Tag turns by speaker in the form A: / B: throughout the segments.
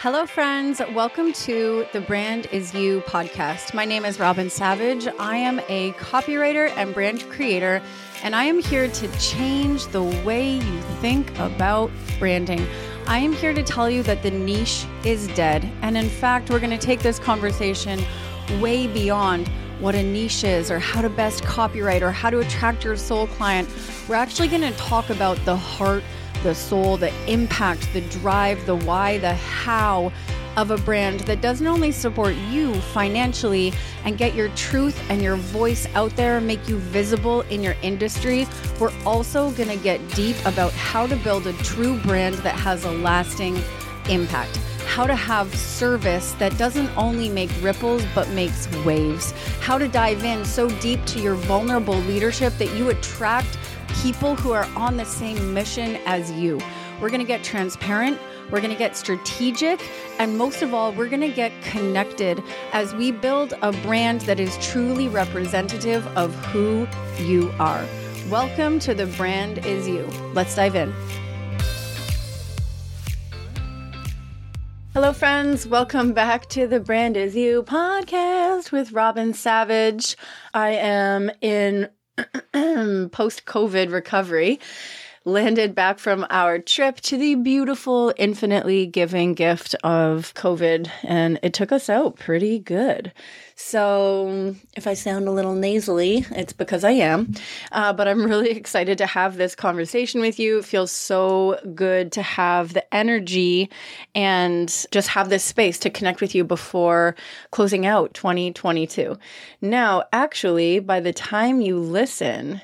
A: Hello, friends. Welcome to the Brand Is You podcast. My name is Robyn Savage. I am a copywriter and brand creator, and I am here to change the way you think about branding. I am here to tell you that the niche is dead. And in fact, we're going to take this conversation way beyond what a niche is or how to best copyright or how to attract your soul client. We're actually going to talk about the heart the soul, the impact, the drive, the why, the how of a brand that doesn't only support you financially and get your truth and your voice out there, and make you visible in your industry, we're also going to get deep about how to build a true brand that has a lasting impact. How to have service that doesn't only make ripples but makes waves. How to dive in so deep to your vulnerable leadership that you attract people who are on the same mission as you. We're going to get transparent. We're going to get strategic. And most of all, we're going to get connected as we build a brand that is truly representative of who you are. Welcome to The Brand Is You. Let's dive in. Hello, friends. Welcome back to the Brand Is You podcast with Robyn Savage. I am in post COVID recovery, landed back from our trip to the beautiful, infinitely giving gift of COVID, and it took us out pretty good. So, if I sound a little nasally, it's because I am. Uh, but I'm really excited to have this conversation with you. It feels so good to have the energy and just have this space to connect with you before closing out 2022. Now, actually, by the time you listen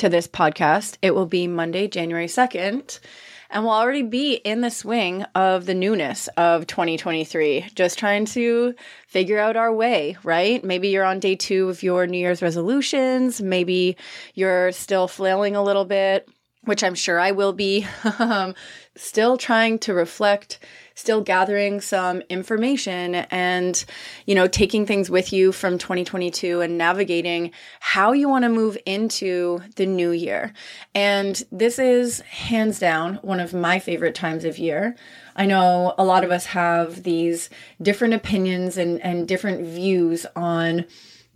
A: to this podcast, it will be Monday, January 2nd and we'll already be in the swing of the newness of 2023, just trying to figure out our way, right? Maybe you're on day two of your New Year's resolutions. Maybe you're still flailing a little bit, which I'm sure I will be. Um, still trying to reflect still gathering some information and, you know, taking things with you from 2022 and navigating how you want to move into the new year. And this is hands down one of my favorite times of year. I know a lot of us have these different opinions and, and different views on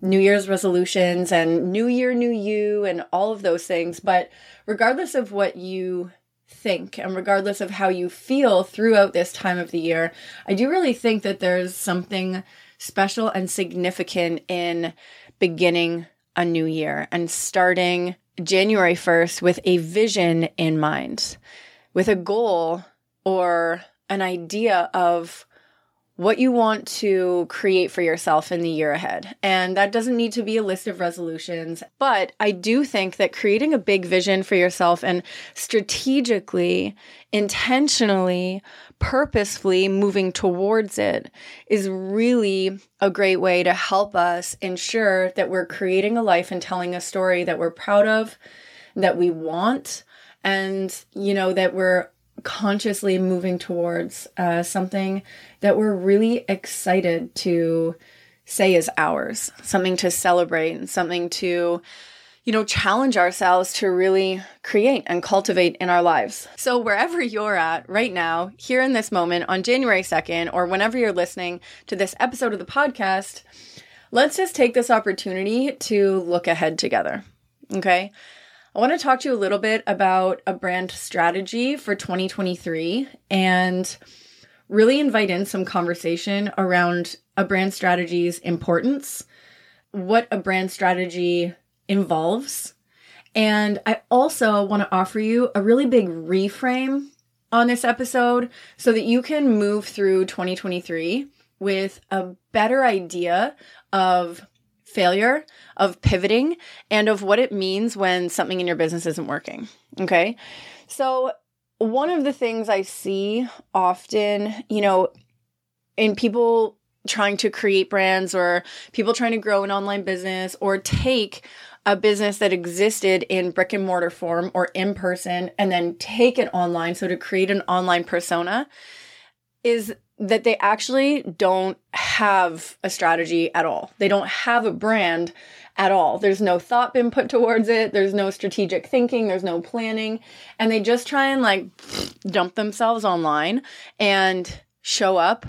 A: New Year's resolutions and New Year, New You, and all of those things. But regardless of what you think and regardless of how you feel throughout this time of the year, I do really think that there's something special and significant in beginning a new year and starting January 1st with a vision in mind, with a goal or an idea of what you want to create for yourself in the year ahead. And that doesn't need to be a list of resolutions, but I do think that creating a big vision for yourself and strategically, intentionally, purposefully moving towards it is really a great way to help us ensure that we're creating a life and telling a story that we're proud of, that we want, and you know that we're consciously moving towards uh, something that we're really excited to say is ours, something to celebrate and something to, you know, challenge ourselves to really create and cultivate in our lives. So, wherever you're at right now, here in this moment on January 2nd, or whenever you're listening to this episode of the podcast, let's just take this opportunity to look ahead together. Okay. I want to talk to you a little bit about a brand strategy for 2023 and really invite in some conversation around a brand strategy's importance, what a brand strategy involves. And I also want to offer you a really big reframe on this episode so that you can move through 2023 with a better idea of failure, of pivoting, and of what it means when something in your business isn't working. Okay. So, one of the things I see often, you know, in people trying to create brands or people trying to grow an online business or take a business that existed in brick and mortar form or in person and then take it online. So to create an online persona is that they actually don't have a strategy at all. They don't have a brand at all. There's no thought been put towards it. There's no strategic thinking. There's no planning. And they just try and like dump themselves online and show up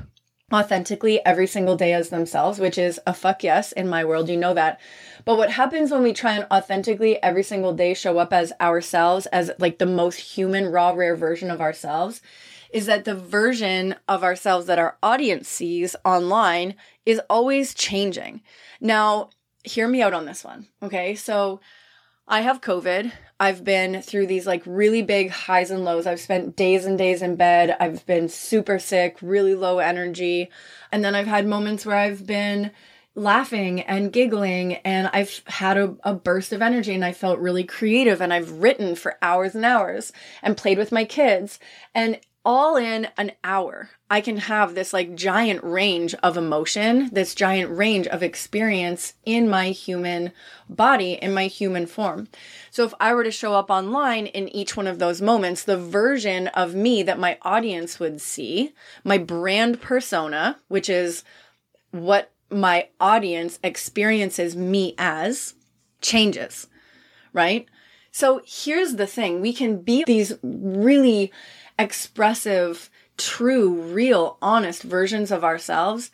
A: authentically every single day as themselves, which is a fuck yes in my world. You know that. But what happens when we try and authentically every single day show up as ourselves, as like the most human, raw, rare version of ourselves, is that the version of ourselves that our audience sees online is always changing. Now, hear me out on this one. Okay. So I have COVID. I've been through these like really big highs and lows. I've spent days and days in bed. I've been super sick, really low energy. And then I've had moments where I've been laughing and giggling and I've had a, a, burst of energy and I felt really creative and I've written for hours and hours and played with my kids. And all in an hour, I can have this like giant range of emotion, this giant range of experience in my human body, in my human form. So if I were to show up online in each one of those moments, the version of me that my audience would see, my brand persona, which is what my audience experiences me as, changes, right? So here's the thing we can be these really expressive, true, real, honest versions of ourselves.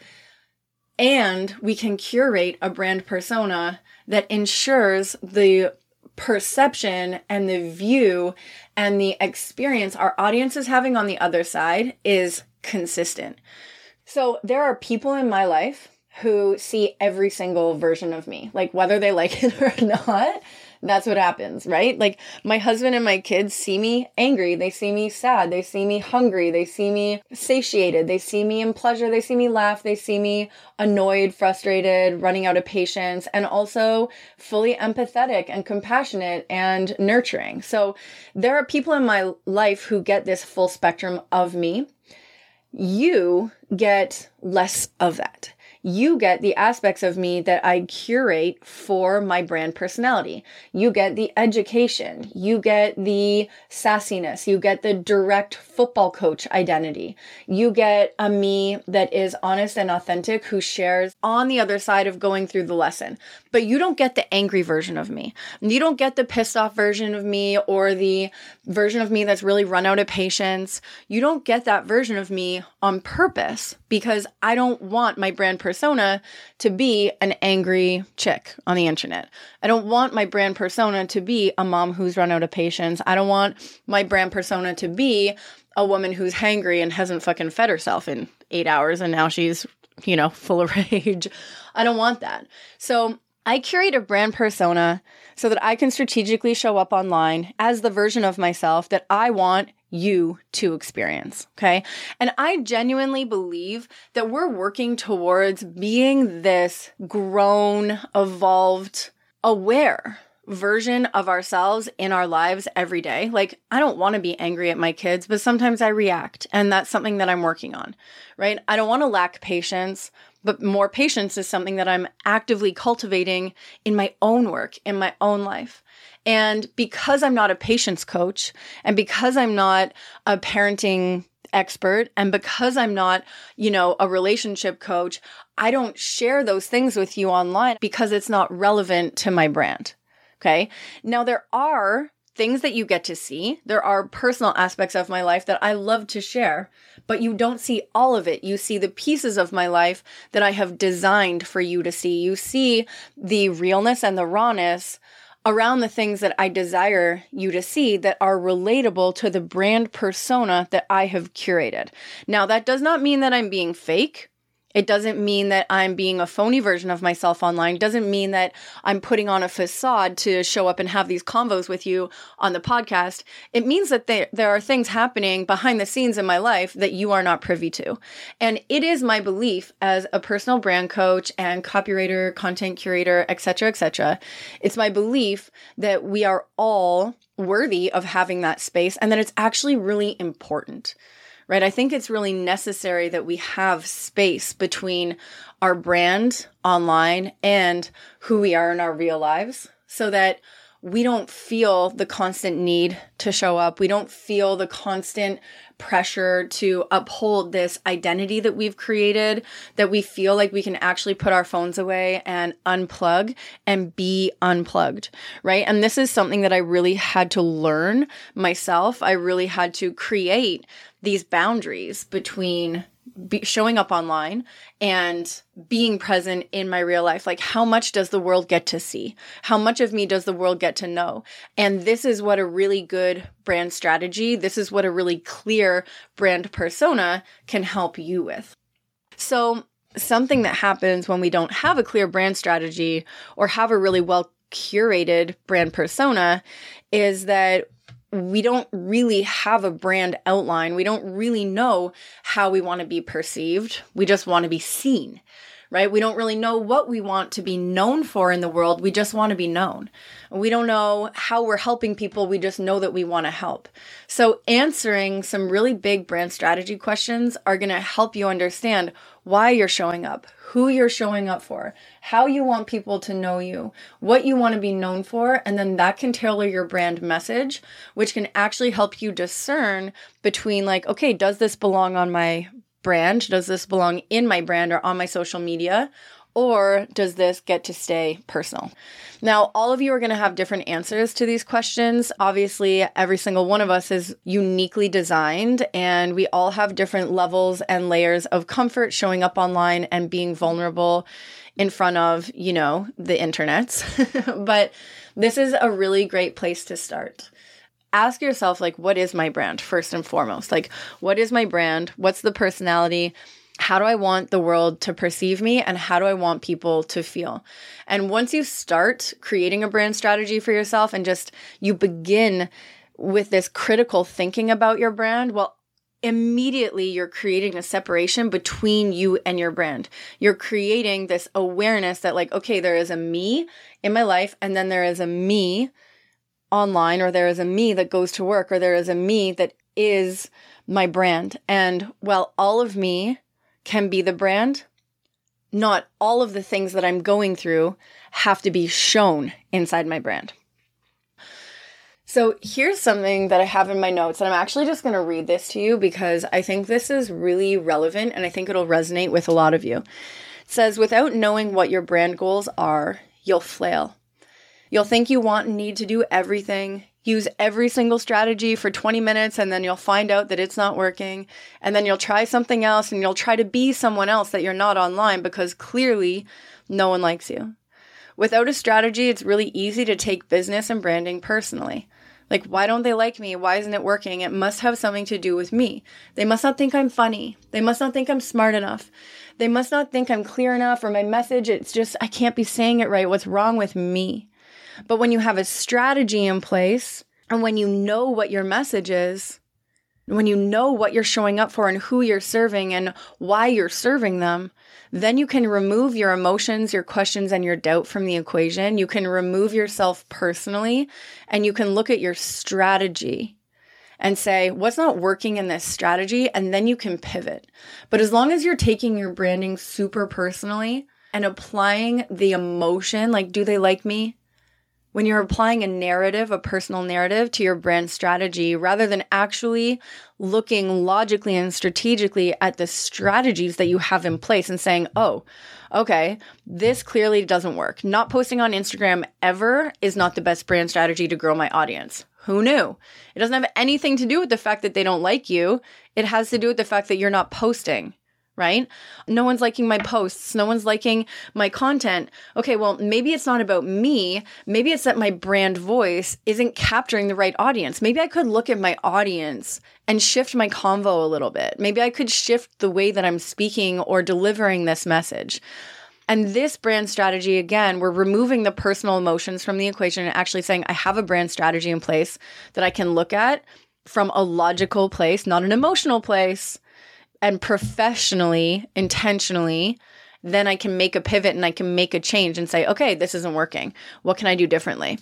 A: And we can curate a brand persona that ensures the perception and the view and the experience our audience is having on the other side is consistent. So there are people in my life who see every single version of me, like whether they like it or not that's what happens, right? Like my husband and my kids see me angry. They see me sad. They see me hungry. They see me satiated. They see me in pleasure. They see me laugh. They see me annoyed, frustrated, running out of patience, and also fully empathetic and compassionate and nurturing. So there are people in my life who get this full spectrum of me. You get less of that you get the aspects of me that I curate for my brand personality. You get the education. You get the sassiness. You get the direct football coach identity. You get a me that is honest and authentic who shares on the other side of going through the lesson. But you don't get the angry version of me. You don't get the pissed off version of me or the version of me that's really run out of patience. You don't get that version of me on purpose because I don't want my brand persona to be an angry chick on the internet. I don't want my brand persona to be a mom who's run out of patience. I don't want my brand persona to be a woman who's hangry and hasn't fucking fed herself in eight hours and now she's, you know, full of rage. I don't want that. So I curate a brand persona so that I can strategically show up online as the version of myself that I want you to experience. Okay. And I genuinely believe that we're working towards being this grown, evolved, aware version of ourselves in our lives every day. Like, I don't want to be angry at my kids, but sometimes I react, and that's something that I'm working on, right? I don't want to lack patience, but more patience is something that I'm actively cultivating in my own work, in my own life. And because I'm not a patience coach and because I'm not a parenting expert and because I'm not, you know, a relationship coach, I don't share those things with you online because it's not relevant to my brand. Okay. Now there are things that you get to see. There are personal aspects of my life that I love to share, but you don't see all of it. You see the pieces of my life that I have designed for you to see. You see the realness and the rawness around the things that I desire you to see that are relatable to the brand persona that I have curated. Now, that does not mean that I'm being fake. It doesn't mean that I'm being a phony version of myself online. It doesn't mean that I'm putting on a facade to show up and have these convos with you on the podcast. It means that there, are things happening behind the scenes in my life that you are not privy to. And it is my belief as a personal brand coach and copywriter, content curator, etc., etc. It's my belief that we are all worthy of having that space and that it's actually really important right? I think it's really necessary that we have space between our brand online and who we are in our real lives so that we don't feel the constant need to show up. We don't feel the constant pressure to uphold this identity that we've created, that we feel like we can actually put our phones away and unplug and be unplugged, right? And this is something that I really had to learn myself. I really had to create these boundaries between be showing up online and being present in my real life. Like, how much does the world get to see? How much of me does the world get to know? And this is what a really good brand strategy, this is what a really clear brand persona can help you with. So, something that happens when we don't have a clear brand strategy or have a really well curated brand persona is that we don't really have a brand outline. We don't really know how we want to be perceived. We just want to be seen right? We don't really know what we want to be known for in the world. We just want to be known. We don't know how we're helping people. We just know that we want to help. So answering some really big brand strategy questions are going to help you understand why you're showing up, who you're showing up for, how you want people to know you, what you want to be known for, and then that can tailor your brand message, which can actually help you discern between like, okay, does this belong on my brand? Does this belong in my brand or on my social media? Or does this get to stay personal? Now, all of you are going to have different answers to these questions. Obviously, every single one of us is uniquely designed, and we all have different levels and layers of comfort showing up online and being vulnerable in front of, you know, the internets. but this is a really great place to start ask yourself like what is my brand first and foremost like what is my brand what's the personality how do i want the world to perceive me and how do i want people to feel and once you start creating a brand strategy for yourself and just you begin with this critical thinking about your brand well immediately you're creating a separation between you and your brand. You're creating this awareness that, like, okay, there is a me in my life, and then there is a me online or there is a me that goes to work or there is a me that is my brand. And while all of me can be the brand, not all of the things that I'm going through have to be shown inside my brand. So here's something that I have in my notes, and I'm actually just going to read this to you because I think this is really relevant and I think it'll resonate with a lot of you. It says, without knowing what your brand goals are, you'll flail. You'll think you want and need to do everything, use every single strategy for 20 minutes, and then you'll find out that it's not working. And then you'll try something else and you'll try to be someone else that you're not online because clearly no one likes you. Without a strategy, it's really easy to take business and branding personally. Like, why don't they like me? Why isn't it working? It must have something to do with me. They must not think I'm funny. They must not think I'm smart enough. They must not think I'm clear enough or my message, it's just, I can't be saying it right. What's wrong with me? But when you have a strategy in place and when you know what your message is, when you know what you're showing up for and who you're serving and why you're serving them, then you can remove your emotions, your questions, and your doubt from the equation. You can remove yourself personally and you can look at your strategy and say, what's not working in this strategy? And then you can pivot. But as long as you're taking your branding super personally and applying the emotion, like, do they like me? When you're applying a narrative, a personal narrative to your brand strategy, rather than actually looking logically and strategically at the strategies that you have in place and saying, oh, okay, this clearly doesn't work. Not posting on Instagram ever is not the best brand strategy to grow my audience. Who knew? It doesn't have anything to do with the fact that they don't like you. It has to do with the fact that you're not posting right? No one's liking my posts. No one's liking my content. Okay, well, maybe it's not about me. Maybe it's that my brand voice isn't capturing the right audience. Maybe I could look at my audience and shift my convo a little bit. Maybe I could shift the way that I'm speaking or delivering this message. And this brand strategy, again, we're removing the personal emotions from the equation and actually saying, I have a brand strategy in place that I can look at from a logical place, not an emotional place and professionally, intentionally, then I can make a pivot and I can make a change and say, okay, this isn't working. What can I do differently?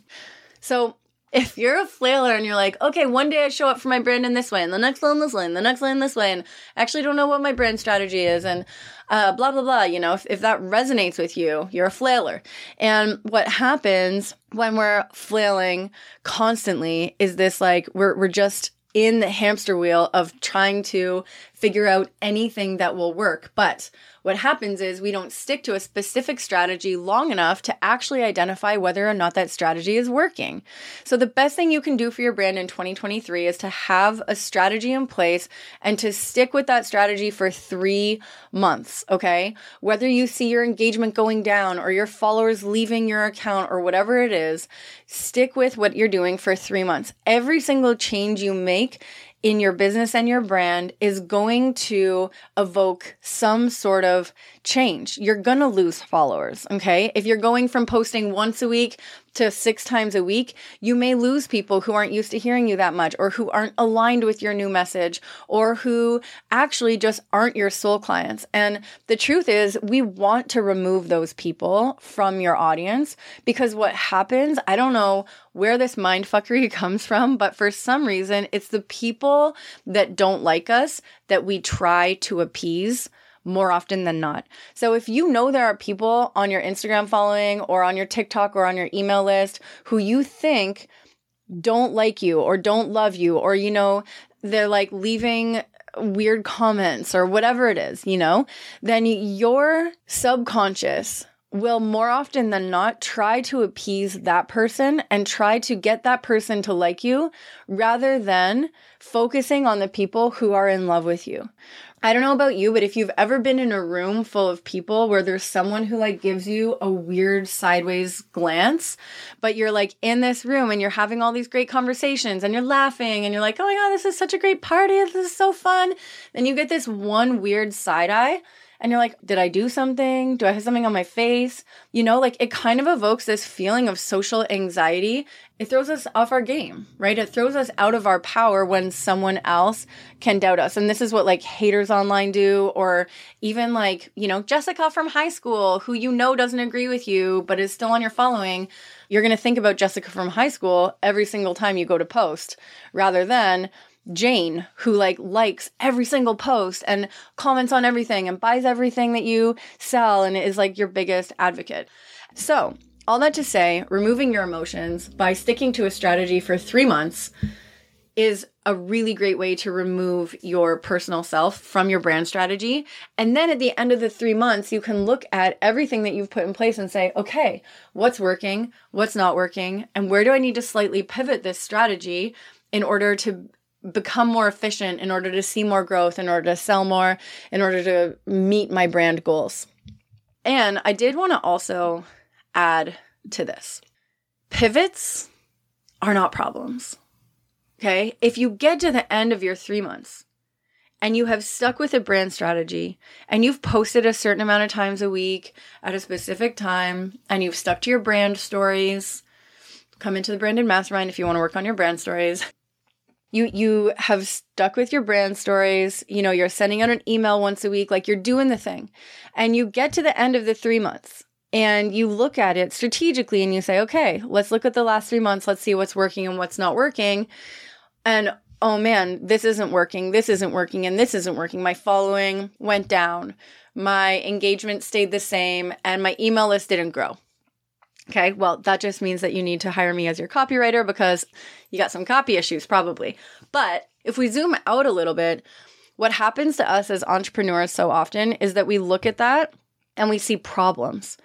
A: So if you're a flailer and you're like, okay, one day I show up for my brand in this way, and the next one in this way, and the next one this way, and I actually don't know what my brand strategy is, and uh, blah, blah, blah, you know, if, if that resonates with you, you're a flailer. And what happens when we're flailing constantly is this like, we're, we're just in the hamster wheel of trying to figure out anything that will work. But what happens is we don't stick to a specific strategy long enough to actually identify whether or not that strategy is working. So, the best thing you can do for your brand in 2023 is to have a strategy in place and to stick with that strategy for three months. Okay. Whether you see your engagement going down or your followers leaving your account or whatever it is, stick with what you're doing for three months. Every single change you make in your business and your brand is going to evoke some sort of change. You're going to lose followers. Okay. If you're going from posting once a week to six times a week, you may lose people who aren't used to hearing you that much or who aren't aligned with your new message or who actually just aren't your soul clients. And the truth is, we want to remove those people from your audience because what happens, I don't know where this mindfuckery comes from, but for some reason, it's the people that don't like us that we try to appease more often than not. So if you know there are people on your Instagram following or on your TikTok or on your email list who you think don't like you or don't love you or you know they're like leaving weird comments or whatever it is, you know, then your subconscious will more often than not try to appease that person and try to get that person to like you rather than focusing on the people who are in love with you. I don't know about you, but if you've ever been in a room full of people where there's someone who like gives you a weird sideways glance, but you're like in this room and you're having all these great conversations and you're laughing and you're like, oh my God, this is such a great party. This is so fun. Then you get this one weird side eye and you're like, did I do something? Do I have something on my face? You know, like it kind of evokes this feeling of social anxiety. It throws us off our game, right? It throws us out of our power when someone else can doubt us. And this is what like haters online do, or even like, you know, Jessica from high school who you know doesn't agree with you, but is still on your following. You're going to think about Jessica from high school every single time you go to post rather than, Jane, who like likes every single post and comments on everything and buys everything that you sell and is like your biggest advocate. So, all that to say, removing your emotions by sticking to a strategy for three months is a really great way to remove your personal self from your brand strategy. And then at the end of the three months, you can look at everything that you've put in place and say, okay, what's working? What's not working? And where do I need to slightly pivot this strategy in order to become more efficient in order to see more growth, in order to sell more, in order to meet my brand goals. And I did want to also add to this pivots are not problems. Okay. If you get to the end of your three months and you have stuck with a brand strategy and you've posted a certain amount of times a week at a specific time and you've stuck to your brand stories, come into the branded mastermind if you want to work on your brand stories you you have stuck with your brand stories. You know you're sending out an email once a week. Like you're doing the thing. And you get to the end of the 3 months and you look at it strategically and you say okay let's look at the last 3 months. Let's see what's working and what's not working. And oh man this isn't working. This isn't working and this isn't working. My following went down. My engagement stayed the same and my email list didn't grow Okay, well, that just means that you need to hire me as your copywriter because you got some copy issues, probably. But if we zoom out a little bit, what happens to us as entrepreneurs so often is that we look at that and we see problems.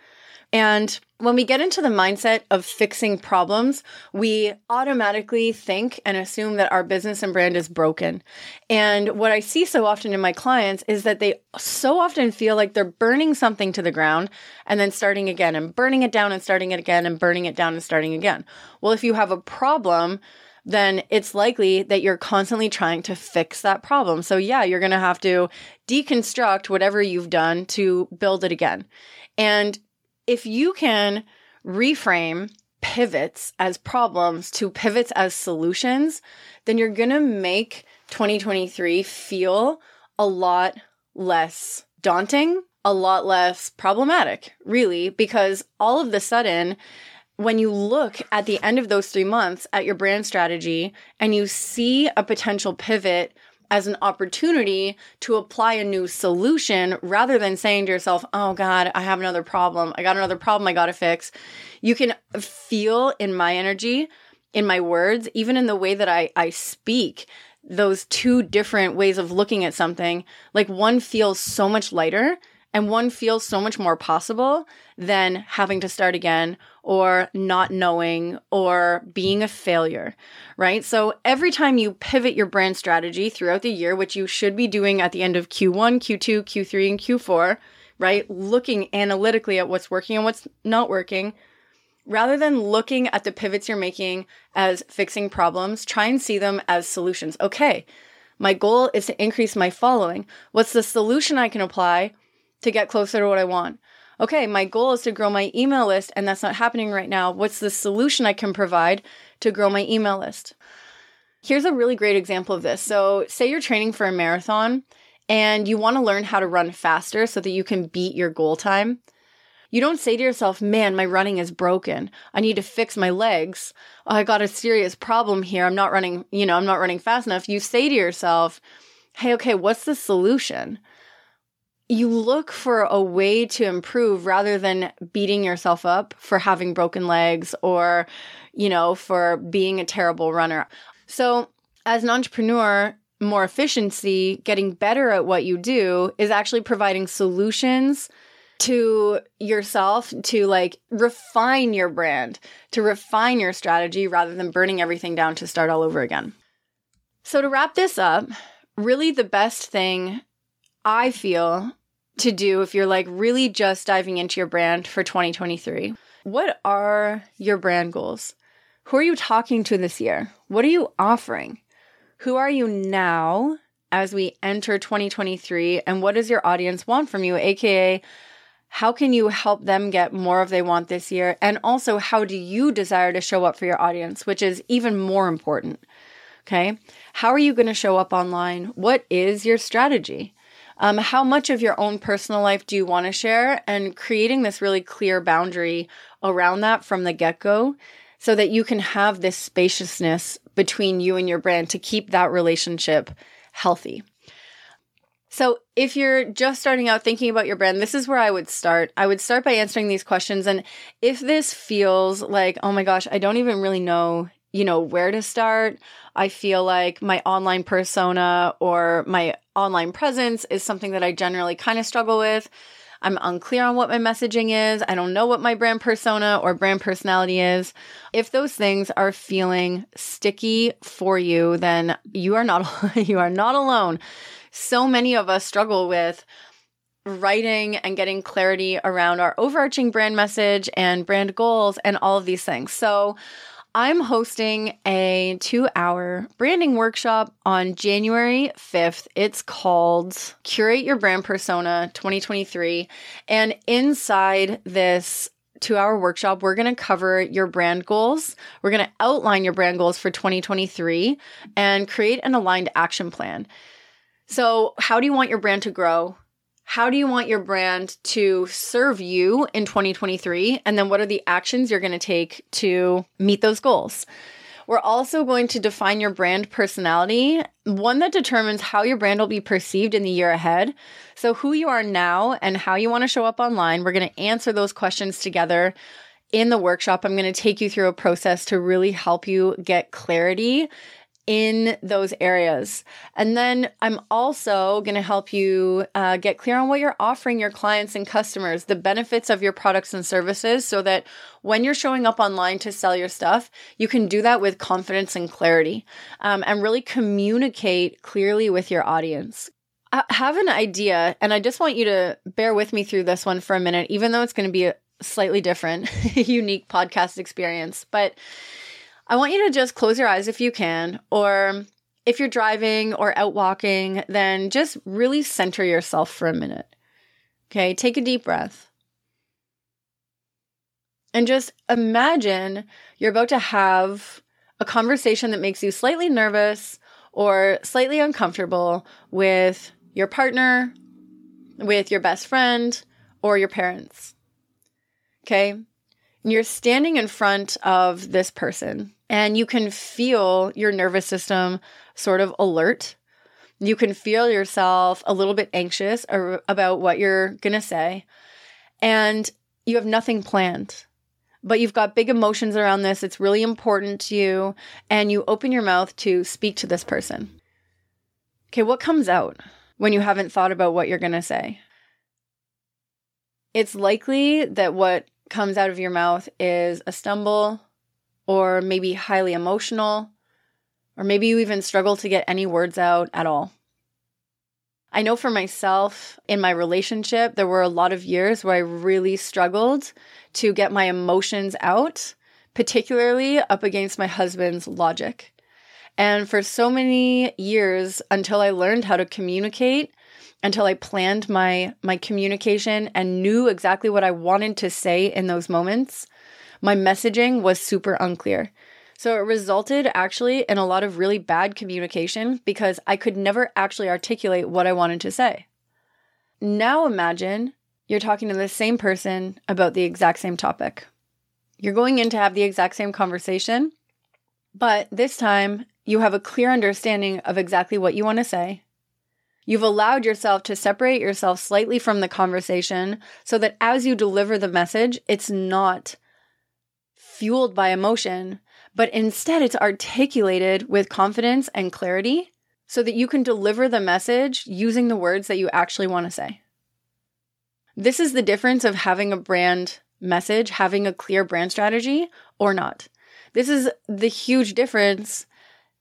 A: And when we get into the mindset of fixing problems, we automatically think and assume that our business and brand is broken. And what I see so often in my clients is that they so often feel like they're burning something to the ground and then starting again and burning it down and starting it again and burning it down and starting again. Well, if you have a problem, then it's likely that you're constantly trying to fix that problem. So, yeah, you're going to have to deconstruct whatever you've done to build it again. And if you can reframe pivots as problems to pivots as solutions, then you're going to make 2023 feel a lot less daunting, a lot less problematic, really, because all of the sudden, when you look at the end of those three months at your brand strategy and you see a potential pivot as an opportunity to apply a new solution rather than saying to yourself, oh God, I have another problem. I got another problem I got to fix. You can feel in my energy, in my words, even in the way that I, I speak, those two different ways of looking at something, like one feels so much lighter and one feels so much more possible than having to start again or not knowing or being a failure, right? So every time you pivot your brand strategy throughout the year, which you should be doing at the end of Q1, Q2, Q3, and Q4, right? Looking analytically at what's working and what's not working, rather than looking at the pivots you're making as fixing problems, try and see them as solutions. Okay, my goal is to increase my following. What's the solution I can apply to get closer to what I want? Okay, my goal is to grow my email list, and that's not happening right now. What's the solution I can provide to grow my email list? Here's a really great example of this. So, say you're training for a marathon and you want to learn how to run faster so that you can beat your goal time. You don't say to yourself, man, my running is broken. I need to fix my legs. Oh, I got a serious problem here. I'm not running, you know, I'm not running fast enough. You say to yourself, hey, okay, what's the solution? You look for a way to improve rather than beating yourself up for having broken legs or, you know, for being a terrible runner. So, as an entrepreneur, more efficiency, getting better at what you do is actually providing solutions to yourself to like refine your brand, to refine your strategy rather than burning everything down to start all over again. So, to wrap this up, really the best thing I feel to do if you're like really just diving into your brand for 2023, what are your brand goals? Who are you talking to this year? What are you offering? Who are you now as we enter 2023? And what does your audience want from you? AKA, how can you help them get more of they want this year? And also, how do you desire to show up for your audience, which is even more important? Okay. How are you going to show up online? What is your strategy? Um, how much of your own personal life do you want to share? And creating this really clear boundary around that from the get go so that you can have this spaciousness between you and your brand to keep that relationship healthy. So, if you're just starting out thinking about your brand, this is where I would start. I would start by answering these questions. And if this feels like, oh my gosh, I don't even really know, you know, where to start, I feel like my online persona or my online presence is something that I generally kind of struggle with. I'm unclear on what my messaging is. I don't know what my brand persona or brand personality is. If those things are feeling sticky for you, then you are not you are not alone so many of us struggle with writing and getting clarity around our overarching brand message and brand goals and all of these things. So, I'm hosting a two hour branding workshop on January 5th. It's called Curate Your Brand Persona 2023. And inside this two hour workshop, we're going to cover your brand goals. We're going to outline your brand goals for 2023 and create an aligned action plan. So, how do you want your brand to grow? How do you want your brand to serve you in 2023? And then, what are the actions you're going to take to meet those goals? We're also going to define your brand personality, one that determines how your brand will be perceived in the year ahead. So, who you are now and how you want to show up online. We're going to answer those questions together in the workshop. I'm going to take you through a process to really help you get clarity in those areas. And then I'm also going to help you uh, get clear on what you're offering your clients and customers, the benefits of your products and services, so that when you're showing up online to sell your stuff, you can do that with confidence and clarity um, and really communicate clearly with your audience. I have an idea, and I just want you to bear with me through this one for a minute, even though it's going to be a slightly different, unique podcast experience. But I want you to just close your eyes if you can, or if you're driving or out walking, then just really center yourself for a minute. Okay, take a deep breath. And just imagine you're about to have a conversation that makes you slightly nervous or slightly uncomfortable with your partner, with your best friend, or your parents. Okay? You're standing in front of this person and you can feel your nervous system sort of alert. You can feel yourself a little bit anxious about what you're going to say. And you have nothing planned, but you've got big emotions around this. It's really important to you. And you open your mouth to speak to this person. Okay, what comes out when you haven't thought about what you're going to say? It's likely that what comes out of your mouth is a stumble or maybe highly emotional, or maybe you even struggle to get any words out at all. I know for myself in my relationship, there were a lot of years where I really struggled to get my emotions out, particularly up against my husband's logic. And for so many years until I learned how to communicate, until I planned my my communication and knew exactly what I wanted to say in those moments, my messaging was super unclear. So it resulted actually in a lot of really bad communication because I could never actually articulate what I wanted to say. Now imagine you're talking to the same person about the exact same topic. You're going in to have the exact same conversation, but this time you have a clear understanding of exactly what you want to say. You've allowed yourself to separate yourself slightly from the conversation so that as you deliver the message, it's not fueled by emotion, but instead it's articulated with confidence and clarity so that you can deliver the message using the words that you actually want to say. This is the difference of having a brand message, having a clear brand strategy, or not. This is the huge difference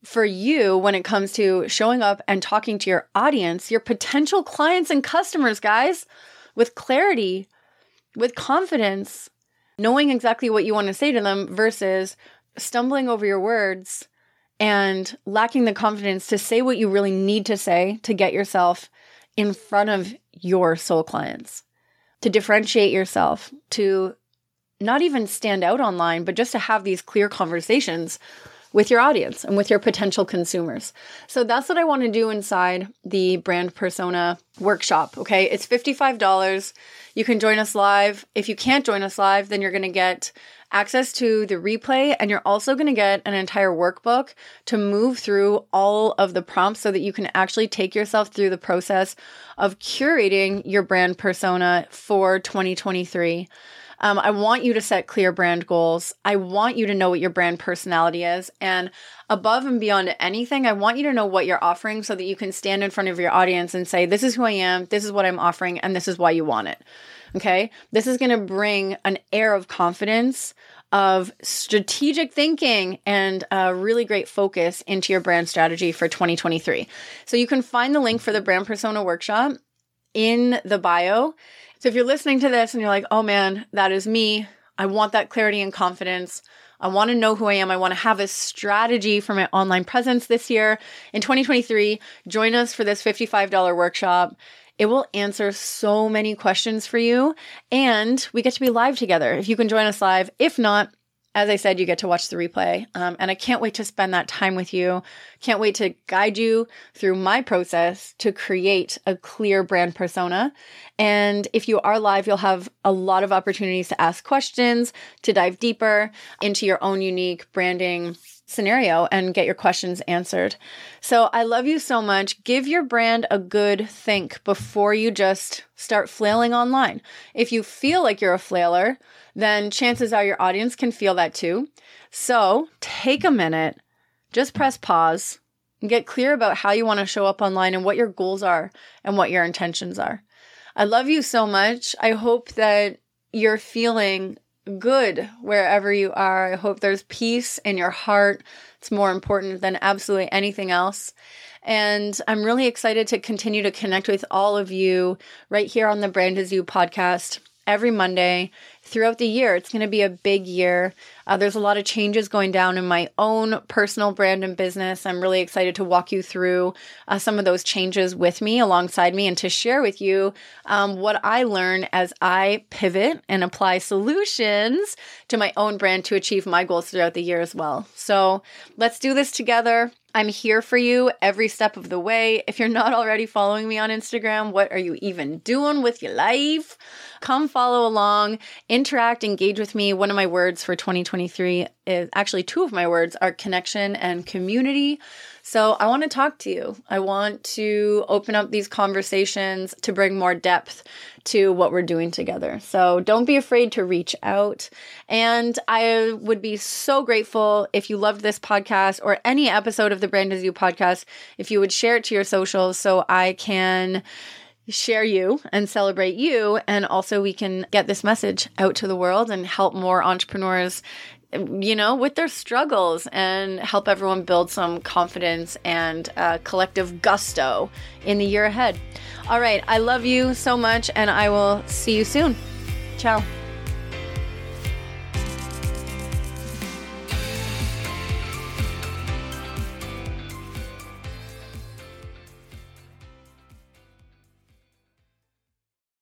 A: for you when it comes to showing up and talking to your audience, your potential clients and customers, guys, with clarity, with confidence, knowing exactly what you want to say to them versus stumbling over your words and lacking the confidence to say what you really need to say to get yourself in front of your soul clients, to differentiate yourself, to not even stand out online, but just to have these clear conversations with your audience and with your potential consumers. So that's what I want to do inside the brand persona workshop. Okay. It's $55. You can join us live. If you can't join us live, then you're going to get access to the replay and you're also going to get an entire workbook to move through all of the prompts so that you can actually take yourself through the process of curating your brand persona for 2023. Um, I want you to set clear brand goals. I want you to know what your brand personality is. And above and beyond anything, I want you to know what you're offering so that you can stand in front of your audience and say, This is who I am, this is what I'm offering, and this is why you want it. Okay. This is going to bring an air of confidence, of strategic thinking, and a really great focus into your brand strategy for 2023. So you can find the link for the brand persona workshop in the bio. So if you're listening to this and you're like, oh man, that is me, I want that clarity and confidence. I want to know who I am. I want to have a strategy for my online presence this year. In 2023, join us for this $55 workshop. It will answer so many questions for you, and we get to be live together. If you can join us live, if not, as I said, you get to watch the replay. Um, and I can't wait to spend that time with you. Can't wait to guide you through my process to create a clear brand persona. And if you are live, you'll have a lot of opportunities to ask questions, to dive deeper into your own unique branding scenario and get your questions answered. So I love you so much. Give your brand a good think before you just start flailing online. If you feel like you're a flailer, then chances are your audience can feel that too. So take a minute, just press pause, and get clear about how you want to show up online and what your goals are and what your intentions are. I love you so much. I hope that you're feeling good wherever you are. I hope there's peace in your heart. It's more important than absolutely anything else. And I'm really excited to continue to connect with all of you right here on the Brand Is You podcast every Monday throughout the year. It's going to be a big year. Uh, there's a lot of changes going down in my own personal brand and business. I'm really excited to walk you through uh, some of those changes with me, alongside me, and to share with you um, what I learn as I pivot and apply solutions to my own brand to achieve my goals throughout the year as well. So let's do this together. I'm here for you every step of the way. If you're not already following me on Instagram, what are you even doing with your life? Come follow along interact, engage with me. One of my words for 2023 is actually two of my words are connection and community. So I want to talk to you. I want to open up these conversations to bring more depth to what we're doing together. So don't be afraid to reach out. And I would be so grateful if you loved this podcast or any episode of the Brand Is You podcast, if you would share it to your socials so I can share you and celebrate you. And also, we can get this message out to the world and help more entrepreneurs you know, with their struggles and help everyone build some confidence and uh, collective gusto in the year ahead. All right. I love you so much, and I will see you soon. Ciao.